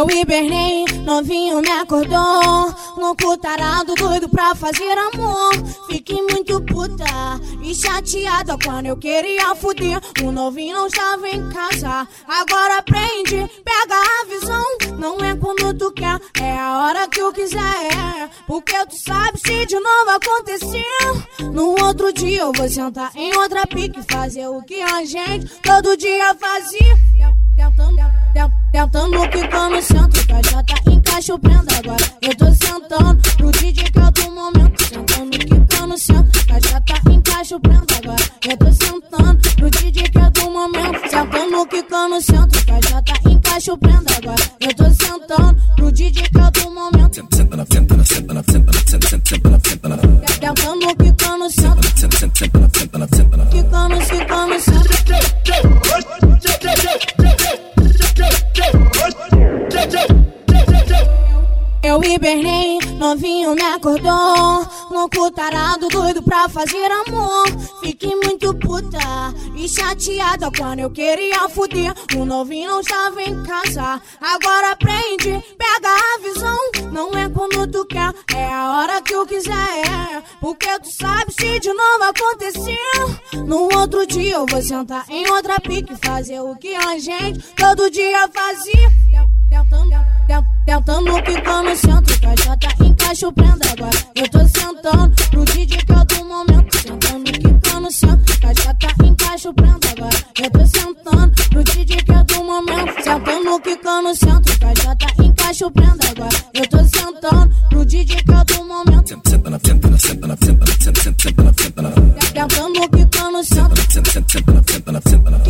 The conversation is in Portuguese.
Eu hibernei, novinho me acordou. Louco tarado, doido pra fazer amor. Fiquei muito puta e chateada quando eu queria fuder. O novinho não estava em casa. Agora aprende, pega a visão. Não é quando tu quer, é a hora que eu quiser. Porque tu sabe se de novo acontecer. No outro dia eu vou sentar em outra pique. Fazer o que a gente todo dia fazia. Tentando, tentando quicar no centro, caixa tá encaixa o prenda agora. Eu tô sentando pro DJ que é do momento. Tentando quicar no centro, caixa tá encaixa o prenda agora. Eu tô sentando pro DJ que é do momento. Sentando quicar no centro, tá encaixa o prenda agora. Eu tô sentando pro DJ que é do momento. Senta na, senta na, senta na, senta na, senta, senta, senta na, senta na. Tentando quicar no centro, Senta, senta, senta na, senta na, Eu hibernei, novinho me acordou. Louco tarado, doido pra fazer amor. Fiquei muito puta e chateada quando eu queria fuder. O novinho não estava em casa. Agora aprende, pega a visão. Não é quando tu quer, é a hora que eu quiser. Porque tu sabe se de novo acontecer. No outro dia eu vou sentar em outra pique. Fazer o que a gente todo dia fazia. Tentando, tent- cantando, ficar no centro, caixota, encaixo, prenda agora. Eu tô sentando pro DJ que é do momento. Tentando ficar no centro, caixota, encaixo, prenda agora. Eu tô sentando pro DJ que é do momento. Sentando ficando no centro, caixota, encaixo, prenda agora. Eu tô sentando pro DJ que é do momento. Senta na, senta na, senta na, senta na, sentando na, senta na, senta na. Tentando ficando no centro. Senta na, senta na.